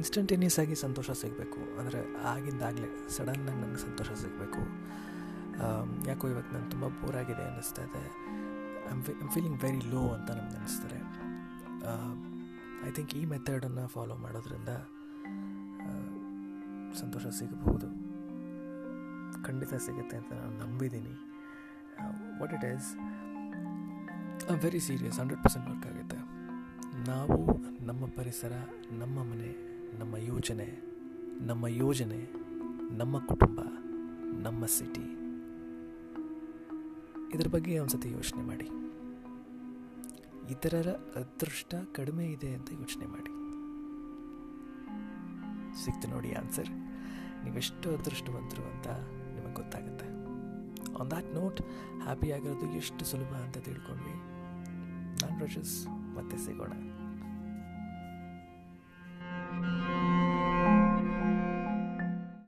Instantaneous ಆಗಿ ಸಂತೋಷ ಸಿಗಬೇಕು. ಅಂದರೆ ಆಗಿಂದಾಗಲೇ ಸಡನ್ನಾಗಿ ನನಗೆ ಸಂತೋಷ ಸಿಗಬೇಕು. ಯಾಕೋ ಇವತ್ತು ನಾನು ತುಂಬ ಬೋರ್ ಆಗಿದೆ ಅನ್ನಿಸ್ತಾ ಇದೆ. ಐಮ್ ಫೀಲಿಂಗ್ ವೆರಿ ಲೋ ಅಂತ ನಮ್ಗೆ ಅನ್ನಿಸ್ತಾರೆ ಐ ಥಿಂಕ್ ಈ ಮೆಥಡನ್ನು ಫಾಲೋ ಮಾಡೋದ್ರಿಂದ ಸಂತೋಷ ಸಿಗಬಹುದು. ಖಂಡಿತ ಸಿಗುತ್ತೆ ಅಂತ ನಾನು ನಂಬಿದ್ದೀನಿ what it is very serious hundred percent work ಆಗುತ್ತೆ. ನಾವು, ನಮ್ಮ ಪರಿಸರ, ನಮ್ಮ ಮನೆ ನಮ್ಮ ಯೋಜನೆ ನಮ್ಮ ಯೋಜನೆ, ನಮ್ಮ ಕುಟುಂಬ, ನಮ್ಮ ಸಿಟಿ ಇದರ ಬಗ್ಗೆ ಒಂದ್ಸತಿ ಯೋಚನೆ ಮಾಡಿ. ಇತರರ ಅದೃಷ್ಟ ಕಡಿಮೆ ಇದೆ ಅಂತ ಯೋಚನೆ ಮಾಡಿ. ಸಿಕ್ತು ನೋಡಿ ಆನ್ಸರ್ ನೀವೆಷ್ಟು ಅದೃಷ್ಟವಂತರು ಅಂತ ನಿಮಗೆ ಗೊತ್ತಾಗುತ್ತೆ. ಆನ್ ದಾಟ್ ನೋಟ್ ಹ್ಯಾಪಿ ಆಗಿರೋದು ಎಷ್ಟು ಸುಲಭ ಅಂತ ತಿಳ್ಕೊಂಡ್ವಿ. ನಾನು ರಜಸ್, ಮತ್ತೆ ಸಿಗೋಣ.